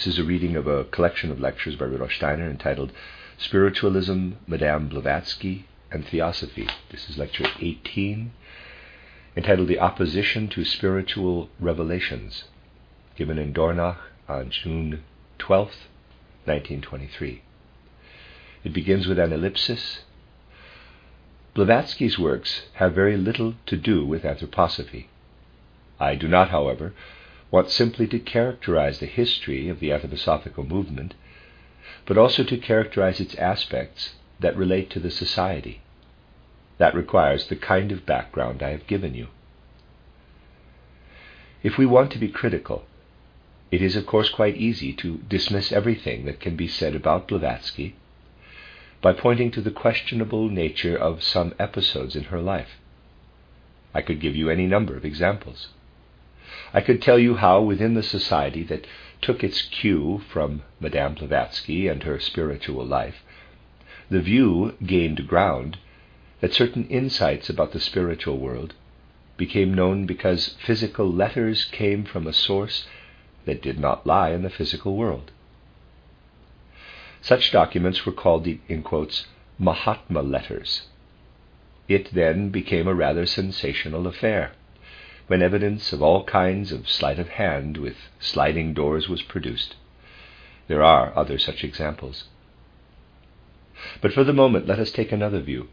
This is a reading of a collection of lectures by Rudolf Steiner entitled Spiritualism, Madame Blavatsky, and Theosophy. This is lecture 18, entitled The Opposition to Spiritual Revelations, given in Dornach on June 12, 1923. It begins with an ellipsis. Blavatsky's works have very little to do with anthroposophy. I do not, however, want simply to characterize the history of the anthroposophical movement, but also to characterize its aspects that relate to the society. That requires the kind of background I have given you. If we want to be critical, it is of course quite easy to dismiss everything that can be said about Blavatsky by pointing to the questionable nature of some episodes in her life. I could give you any number of examples. I could tell you how, within the society that took its cue from Madame Blavatsky and her spiritual life, the view gained ground that certain insights about the spiritual world became known because physical letters came from a source that did not lie in the physical world. Such documents were called the, in quotes, Mahatma letters. It then became a rather sensational affair when evidence of all kinds of sleight of hand with sliding doors was produced. There are other such examples. But for the moment, let us take another view,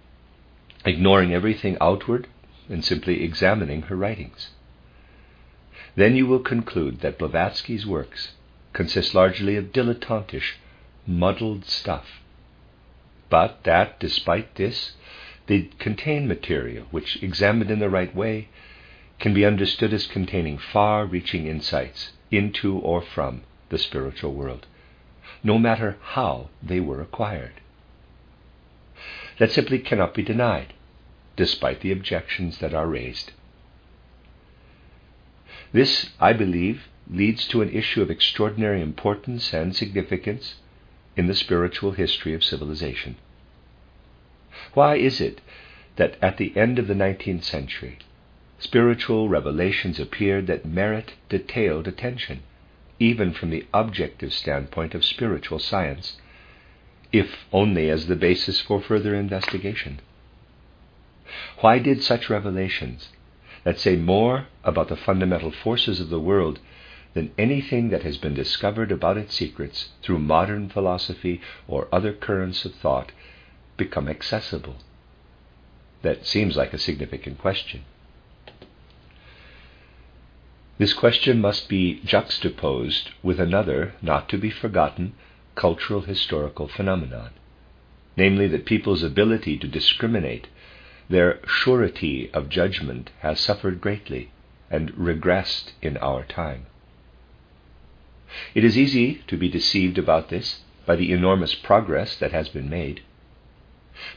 ignoring everything outward and simply examining her writings. Then you will conclude that Blavatsky's works consist largely of dilettantish, muddled stuff, but that, despite this, they contain material which, examined in the right way, can be understood as containing far reaching insights into or from the spiritual world, no matter how they were acquired. That simply cannot be denied, despite the objections that are raised. This, I believe, leads to an issue of extraordinary importance and significance in the spiritual history of civilization. Why is it that at the end of the 19th century, spiritual revelations appeared that merit detailed attention, even from the objective standpoint of spiritual science, if only as the basis for further investigation. Why did such revelations, that say more about the fundamental forces of the world than anything that has been discovered about its secrets through modern philosophy or other currents of thought, become accessible? That seems like a significant question. This question must be juxtaposed with another, not to be forgotten, cultural historical phenomenon, namely that people's ability to discriminate, their surety of judgment, has suffered greatly and regressed in our time. It is easy to be deceived about this by the enormous progress that has been made.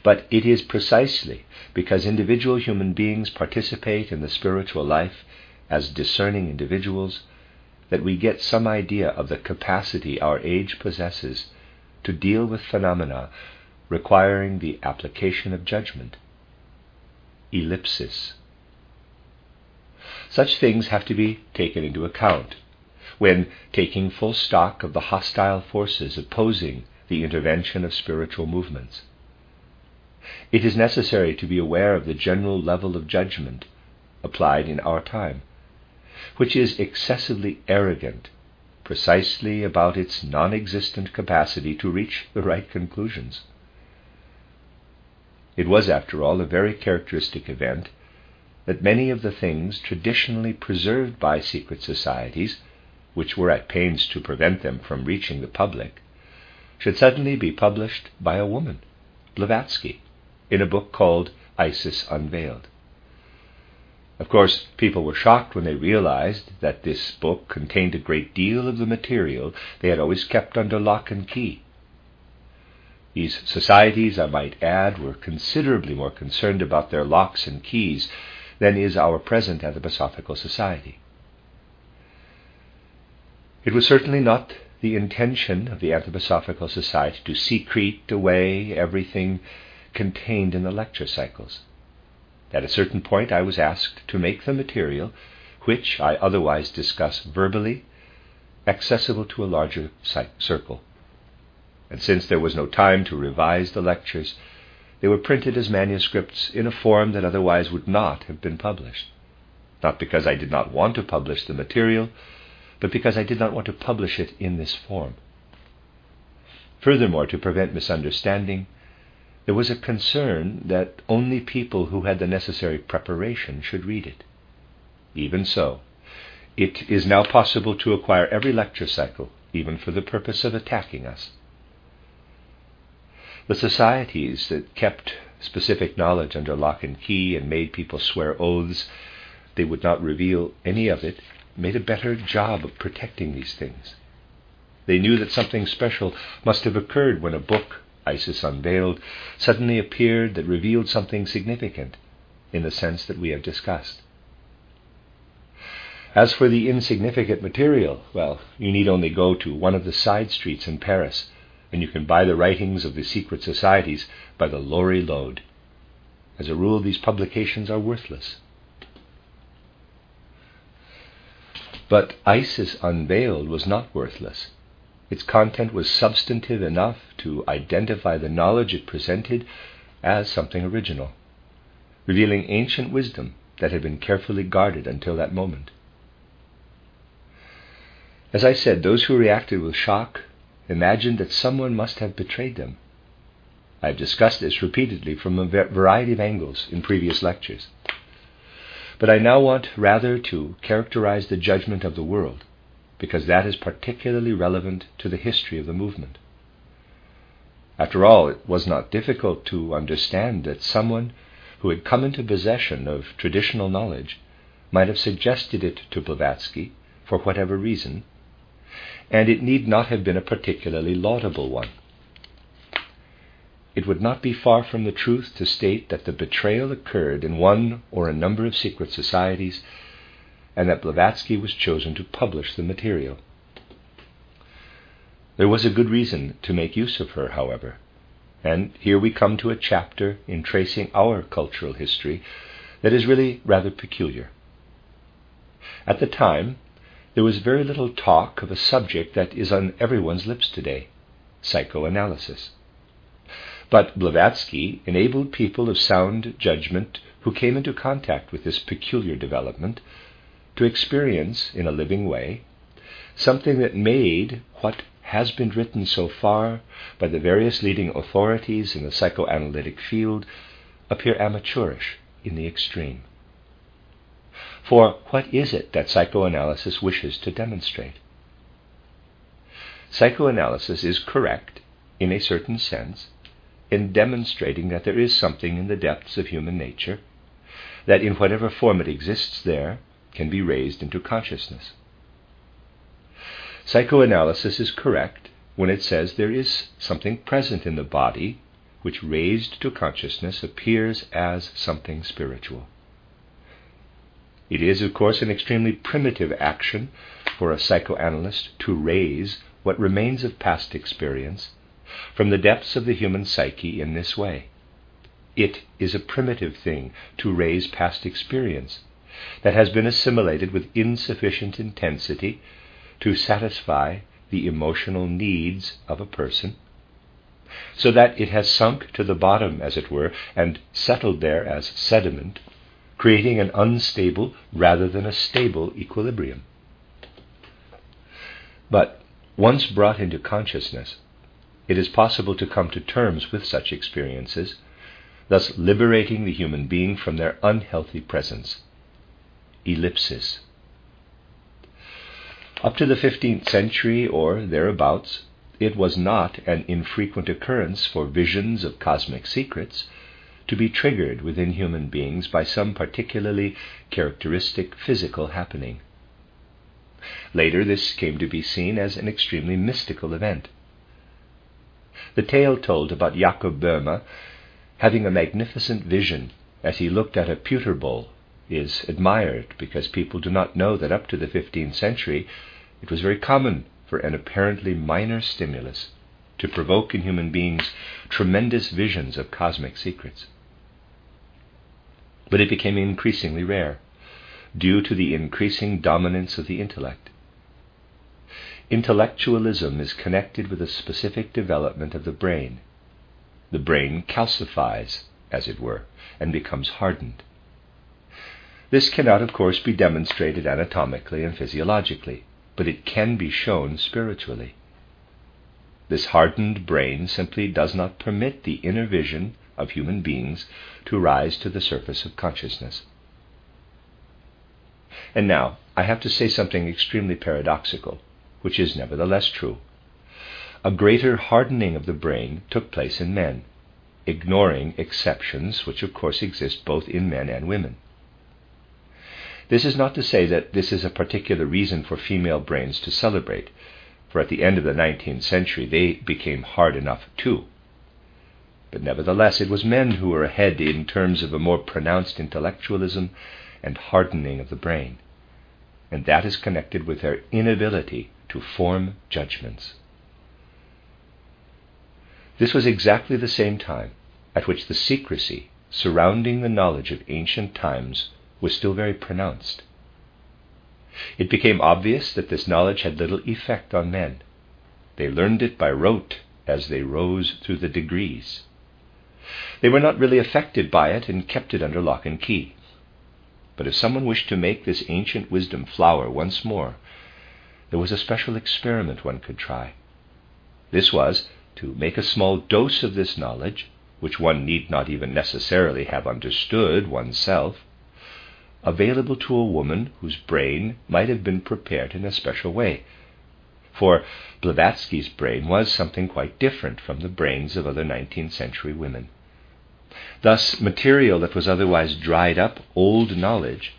But it is precisely because individual human beings participate in the spiritual life as discerning individuals that we get some idea of the capacity our age possesses to deal with phenomena requiring the application of judgment. Ellipsis. Such things have to be taken into account when taking full stock of the hostile forces opposing the intervention of spiritual movements. It is necessary to be aware of the general level of judgment applied in our time which is excessively arrogant precisely about its non existent capacity to reach the right conclusions. It was, after all, a very characteristic event that many of the things traditionally preserved by secret societies, which were at pains to prevent them from reaching the public, should suddenly be published by a woman, Blavatsky, in a book called Isis Unveiled. Of course, people were shocked when they realized that this book contained a great deal of the material they had always kept under lock and key. These societies, I might add, were considerably more concerned about their locks and keys than is our present Anthroposophical Society. It was certainly not the intention of the Anthroposophical Society to secrete away everything contained in the lecture cycles. At a certain point, I was asked to make the material, which I otherwise discuss verbally, accessible to a larger circle. And since there was no time to revise the lectures, they were printed as manuscripts in a form that otherwise would not have been published. Not because I did not want to publish the material, but because I did not want to publish it in this form. Furthermore, to prevent misunderstanding, there was a concern that only people who had the necessary preparation should read it. Even so, it is now possible to acquire every lecture cycle, even for the purpose of attacking us. The societies that kept specific knowledge under lock and key and made people swear oaths they would not reveal any of it made a better job of protecting these things. They knew that something special must have occurred when a book, Isis Unveiled, suddenly appeared that revealed something significant in the sense that we have discussed. As for the insignificant material, well, you need only go to one of the side streets in Paris, and you can buy the writings of the secret societies by the lorry load. As a rule, these publications are worthless. But Isis Unveiled was not worthless. Its content was substantive enough to identify the knowledge it presented as something original, revealing ancient wisdom that had been carefully guarded until that moment. As I said, those who reacted with shock imagined that someone must have betrayed them. I have discussed this repeatedly from a variety of angles in previous lectures. But I now want rather to characterize the judgment of the world, because that is particularly relevant to the history of the movement. After all, it was not difficult to understand that someone who had come into possession of traditional knowledge might have suggested it to Blavatsky for whatever reason, and it need not have been a particularly laudable one. It would not be far from the truth to state that the betrayal occurred in one or a number of secret societies, and that Blavatsky was chosen to publish the material. There was a good reason to make use of her, however, and here we come to a chapter in tracing our cultural history that is really rather peculiar. At the time, there was very little talk of a subject that is on everyone's lips today psychoanalysis. But Blavatsky enabled people of sound judgment who came into contact with this peculiar development to experience, in a living way, something that made what has been written so far by the various leading authorities in the psychoanalytic field appear amateurish in the extreme. For what is it that psychoanalysis wishes to demonstrate? Psychoanalysis is correct, in a certain sense, in demonstrating that there is something in the depths of human nature that, in whatever form it exists there, can be raised into consciousness. Psychoanalysis is correct when it says there is something present in the body which, raised to consciousness, appears as something spiritual. It is, of course, an extremely primitive action for a psychoanalyst to raise what remains of past experience from the depths of the human psyche in this way. It is a primitive thing to raise past experience that has been assimilated with insufficient intensity to satisfy the emotional needs of a person, so that it has sunk to the bottom, as it were, and settled there as sediment, creating an unstable rather than a stable equilibrium. But once brought into consciousness, it is possible to come to terms with such experiences, thus liberating the human being from their unhealthy presence. Ellipsis. Up to the 15th century or thereabouts, it was not an infrequent occurrence for visions of cosmic secrets to be triggered within human beings by some particularly characteristic physical happening. Later, this came to be seen as an extremely mystical event. The tale told about Jakob Boehme having a magnificent vision as he looked at a pewter bowl is admired because people do not know that up to the 15th century it was very common for an apparently minor stimulus to provoke in human beings tremendous visions of cosmic secrets. But it became increasingly rare due to the increasing dominance of the intellect. Intellectualism is connected with a specific development of the brain. The brain calcifies, as it were, and becomes hardened. This cannot, of course, be demonstrated anatomically and physiologically, but it can be shown spiritually. This hardened brain simply does not permit the inner vision of human beings to rise to the surface of consciousness. And now, I have to say something extremely paradoxical, which is nevertheless true. A greater hardening of the brain took place in men, ignoring exceptions which, of course, exist both in men and women. This is not to say that this is a particular reason for female brains to celebrate, for at the end of the 19th century they became hard enough too. But nevertheless, it was men who were ahead in terms of a more pronounced intellectualism and hardening of the brain, and that is connected with their inability to form judgments. This was exactly the same time at which the secrecy surrounding the knowledge of ancient times was still very pronounced. It became obvious that this knowledge had little effect on men. They learned it by rote as they rose through the degrees. They were not really affected by it and kept it under lock and key. But if someone wished to make this ancient wisdom flower once more, there was a special experiment one could try. This was to make a small dose of this knowledge, which one need not even necessarily have understood oneself, available to a woman whose brain might have been prepared in a special way. For Blavatsky's brain was something quite different from the brains of other 19th century women. Thus, material that was otherwise dried up, old knowledge,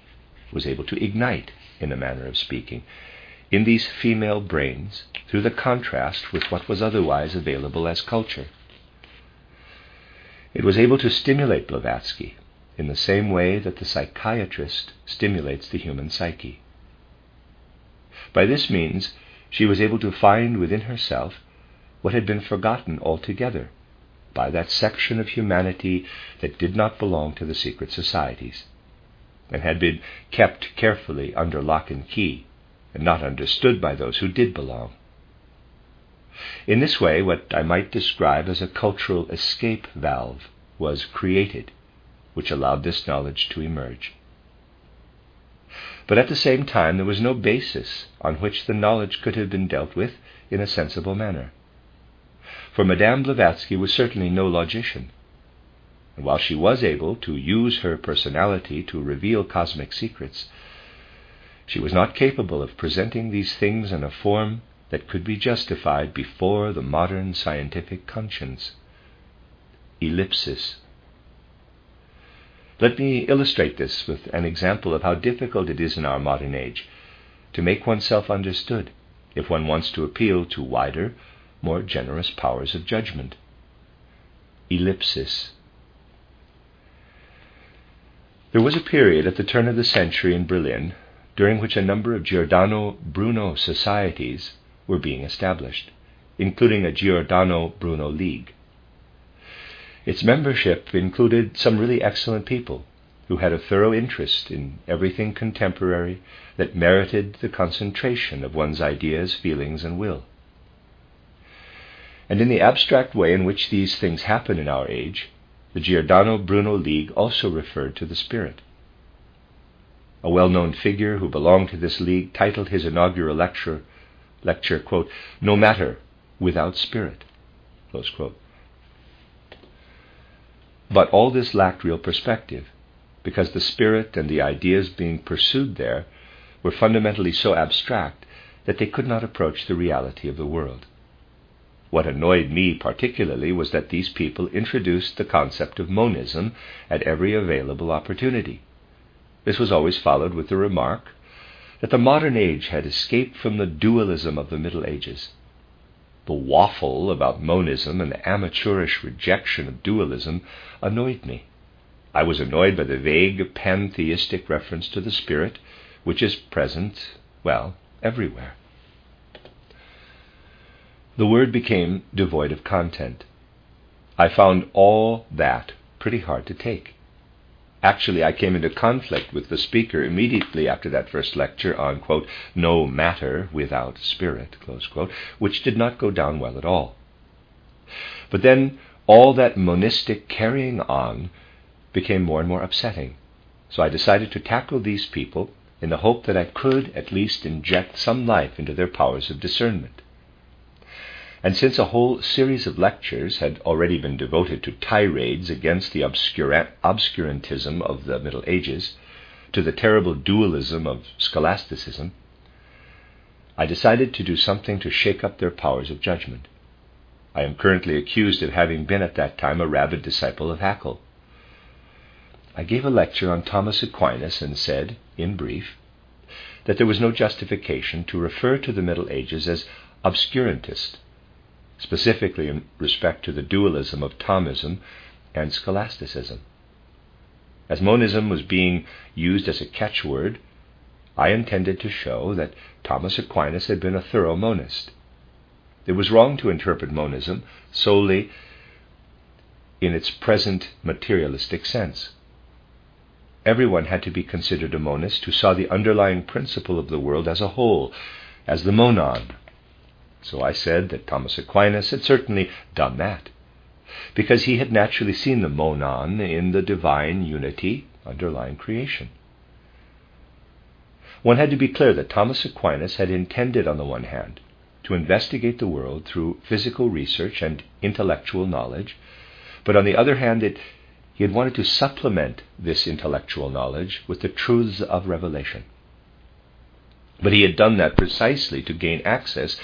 was able to ignite, in a manner of speaking, in these female brains through the contrast with what was otherwise available as culture. It was able to stimulate Blavatsky, in the same way that the psychiatrist stimulates the human psyche. By this means, she was able to find within herself what had been forgotten altogether by that section of humanity that did not belong to the secret societies, and had been kept carefully under lock and key, and not understood by those who did belong. In this way, what I might describe as a cultural escape valve was created which allowed this knowledge to emerge. But at the same time, there was no basis on which the knowledge could have been dealt with in a sensible manner. For Madame Blavatsky was certainly no logician, and while she was able to use her personality to reveal cosmic secrets, she was not capable of presenting these things in a form that could be justified before the modern scientific conscience. Ellipsis let me illustrate this with an example of how difficult it is in our modern age to make oneself understood if one wants to appeal to wider, more generous powers of judgment. Ellipsis. There was a period at the turn of the century in Berlin during which a number of Giordano Bruno societies were being established, including a Giordano Bruno League. Its membership included some really excellent people who had a thorough interest in everything contemporary that merited the concentration of one's ideas, feelings, and will. And in the abstract way in which these things happen in our age, the Giordano Bruno League also referred to the Spirit. A well known figure who belonged to this league titled his inaugural lecture, lecture quote, No Matter Without Spirit. Close quote. But all this lacked real perspective, because the spirit and the ideas being pursued there were fundamentally so abstract that they could not approach the reality of the world. What annoyed me particularly was that these people introduced the concept of monism at every available opportunity. This was always followed with the remark that the modern age had escaped from the dualism of the Middle Ages. The waffle about monism and the amateurish rejection of dualism annoyed me. I was annoyed by the vague pantheistic reference to the Spirit, which is present, well, everywhere the word became devoid of content. I found all that pretty hard to take. Actually, I came into conflict with the speaker immediately after that first lecture on, quote, no matter without spirit, quote, which did not go down well at all. But then all that monistic carrying on became more and more upsetting. So I decided to tackle these people in the hope that I could at least inject some life into their powers of discernment. And since a whole series of lectures had already been devoted to tirades against the obscurantism of the Middle Ages, to the terrible dualism of scholasticism, I decided to do something to shake up their powers of judgment. I am currently accused of having been at that time a rabid disciple of Haeckel. I gave a lecture on Thomas Aquinas and said, in brief, that there was no justification to refer to the Middle Ages as obscurantist specifically in respect to the dualism of Thomism and scholasticism. As monism was being used as a catchword, I intended to show that Thomas Aquinas had been a thorough monist. It was wrong to interpret monism solely in its present materialistic sense. Everyone had to be considered a monist who saw the underlying principle of the world as a whole, as the monon, so I said that Thomas Aquinas had certainly done that, because he had naturally seen the monon in the divine unity underlying creation. One had to be clear that Thomas Aquinas had intended, on the one hand, to investigate the world through physical research and intellectual knowledge, but on the other hand, it, he had wanted to supplement this intellectual knowledge with the truths of revelation. But he had done that precisely to gain access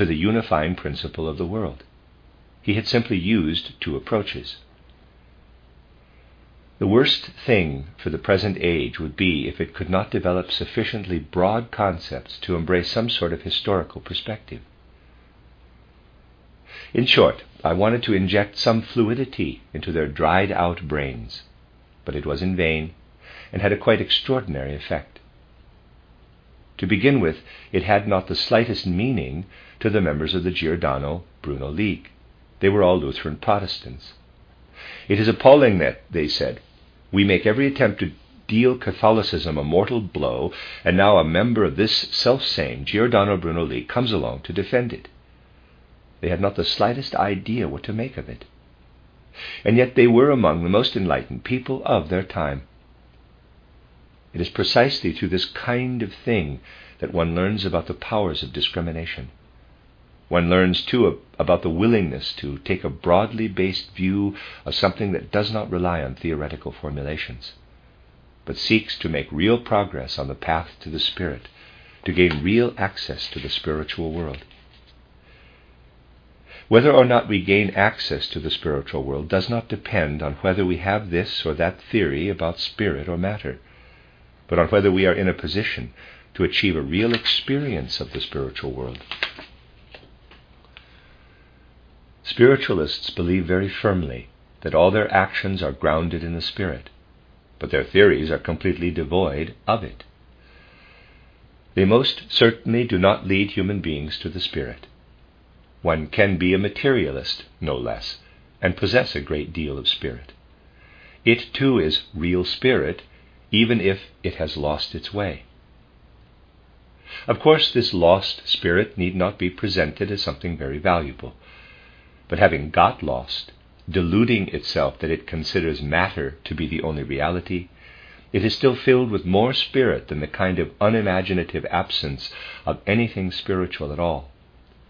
to the unifying principle of the world. He had simply used two approaches. The worst thing for the present age would be if it could not develop sufficiently broad concepts to embrace some sort of historical perspective. In short, I wanted to inject some fluidity into their dried out brains, but it was in vain and had a quite extraordinary effect. To begin with, it had not the slightest meaning to the members of the Giordano Bruno League. They were all Lutheran Protestants. It is appalling that, they said, we make every attempt to deal Catholicism a mortal blow, and now a member of this self-same Giordano Bruno League comes along to defend it. They had not the slightest idea what to make of it. And yet they were among the most enlightened people of their time. It is precisely through this kind of thing that one learns about the powers of discrimination. One learns, too, about the willingness to take a broadly based view of something that does not rely on theoretical formulations, but seeks to make real progress on the path to the Spirit, to gain real access to the spiritual world. Whether or not we gain access to the spiritual world does not depend on whether we have this or that theory about spirit or matter but on whether we are in a position to achieve a real experience of the spiritual world. Spiritualists believe very firmly that all their actions are grounded in the Spirit, but their theories are completely devoid of it. They most certainly do not lead human beings to the Spirit. One can be a materialist, no less, and possess a great deal of spirit. It too is real spirit even if it has lost its way. Of course, this lost spirit need not be presented as something very valuable, but having got lost, deluding itself that it considers matter to be the only reality, it is still filled with more spirit than the kind of unimaginative absence of anything spiritual at all,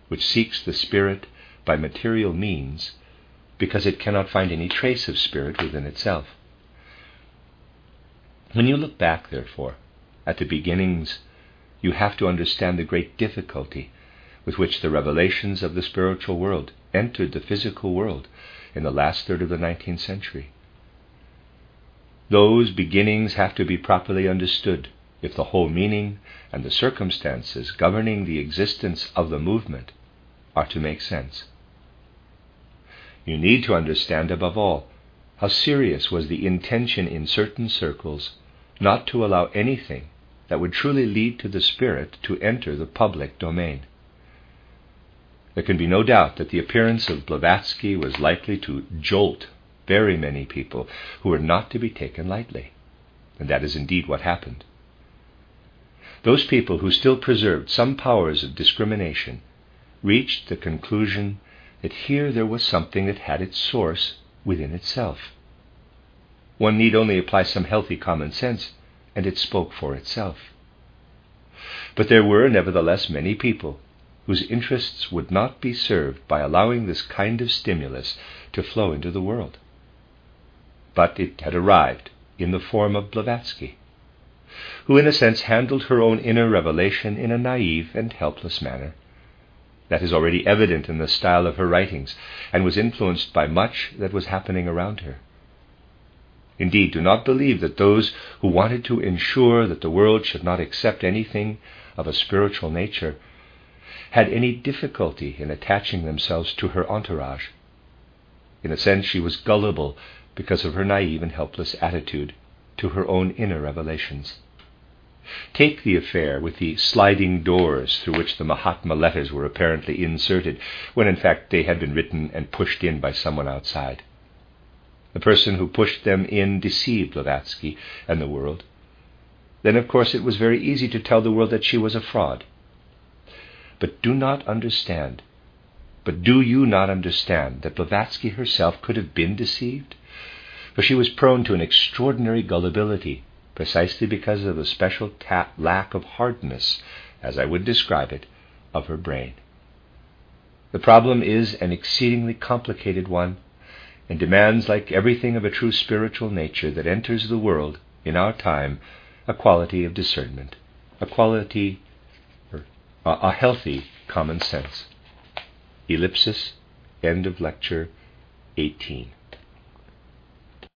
which seeks the spirit by material means because it cannot find any trace of spirit within itself. When you look back, therefore, at the beginnings, you have to understand the great difficulty with which the revelations of the spiritual world entered the physical world in the last third of the 19th century. Those beginnings have to be properly understood if the whole meaning and the circumstances governing the existence of the movement are to make sense. You need to understand, above all, how serious was the intention in certain circles not to allow anything that would truly lead to the Spirit to enter the public domain. There can be no doubt that the appearance of Blavatsky was likely to jolt very many people who were not to be taken lightly. And that is indeed what happened. Those people who still preserved some powers of discrimination reached the conclusion that here there was something that had its source within itself. One need only apply some healthy common sense, and it spoke for itself. But there were, nevertheless, many people whose interests would not be served by allowing this kind of stimulus to flow into the world. But it had arrived in the form of Blavatsky, who, in a sense, handled her own inner revelation in a naive and helpless manner. That is already evident in the style of her writings, and was influenced by much that was happening around her. Indeed, do not believe that those who wanted to ensure that the world should not accept anything of a spiritual nature had any difficulty in attaching themselves to her entourage. In a sense, she was gullible because of her naive and helpless attitude to her own inner revelations. Take the affair with the sliding doors through which the Mahatma letters were apparently inserted, when in fact they had been written and pushed in by someone outside. The person who pushed them in deceived Blavatsky and the world. Then, of course, it was very easy to tell the world that she was a fraud. But do not understand, but do you not understand that Blavatsky herself could have been deceived? For she was prone to an extraordinary gullibility precisely because of the special ta- lack of hardness, as I would describe it, of her brain. The problem is an exceedingly complicated one and demands, like everything of a true spiritual nature that enters the world in our time, a quality of discernment, a quality, a healthy common sense. Ellipsis, end of lecture 18.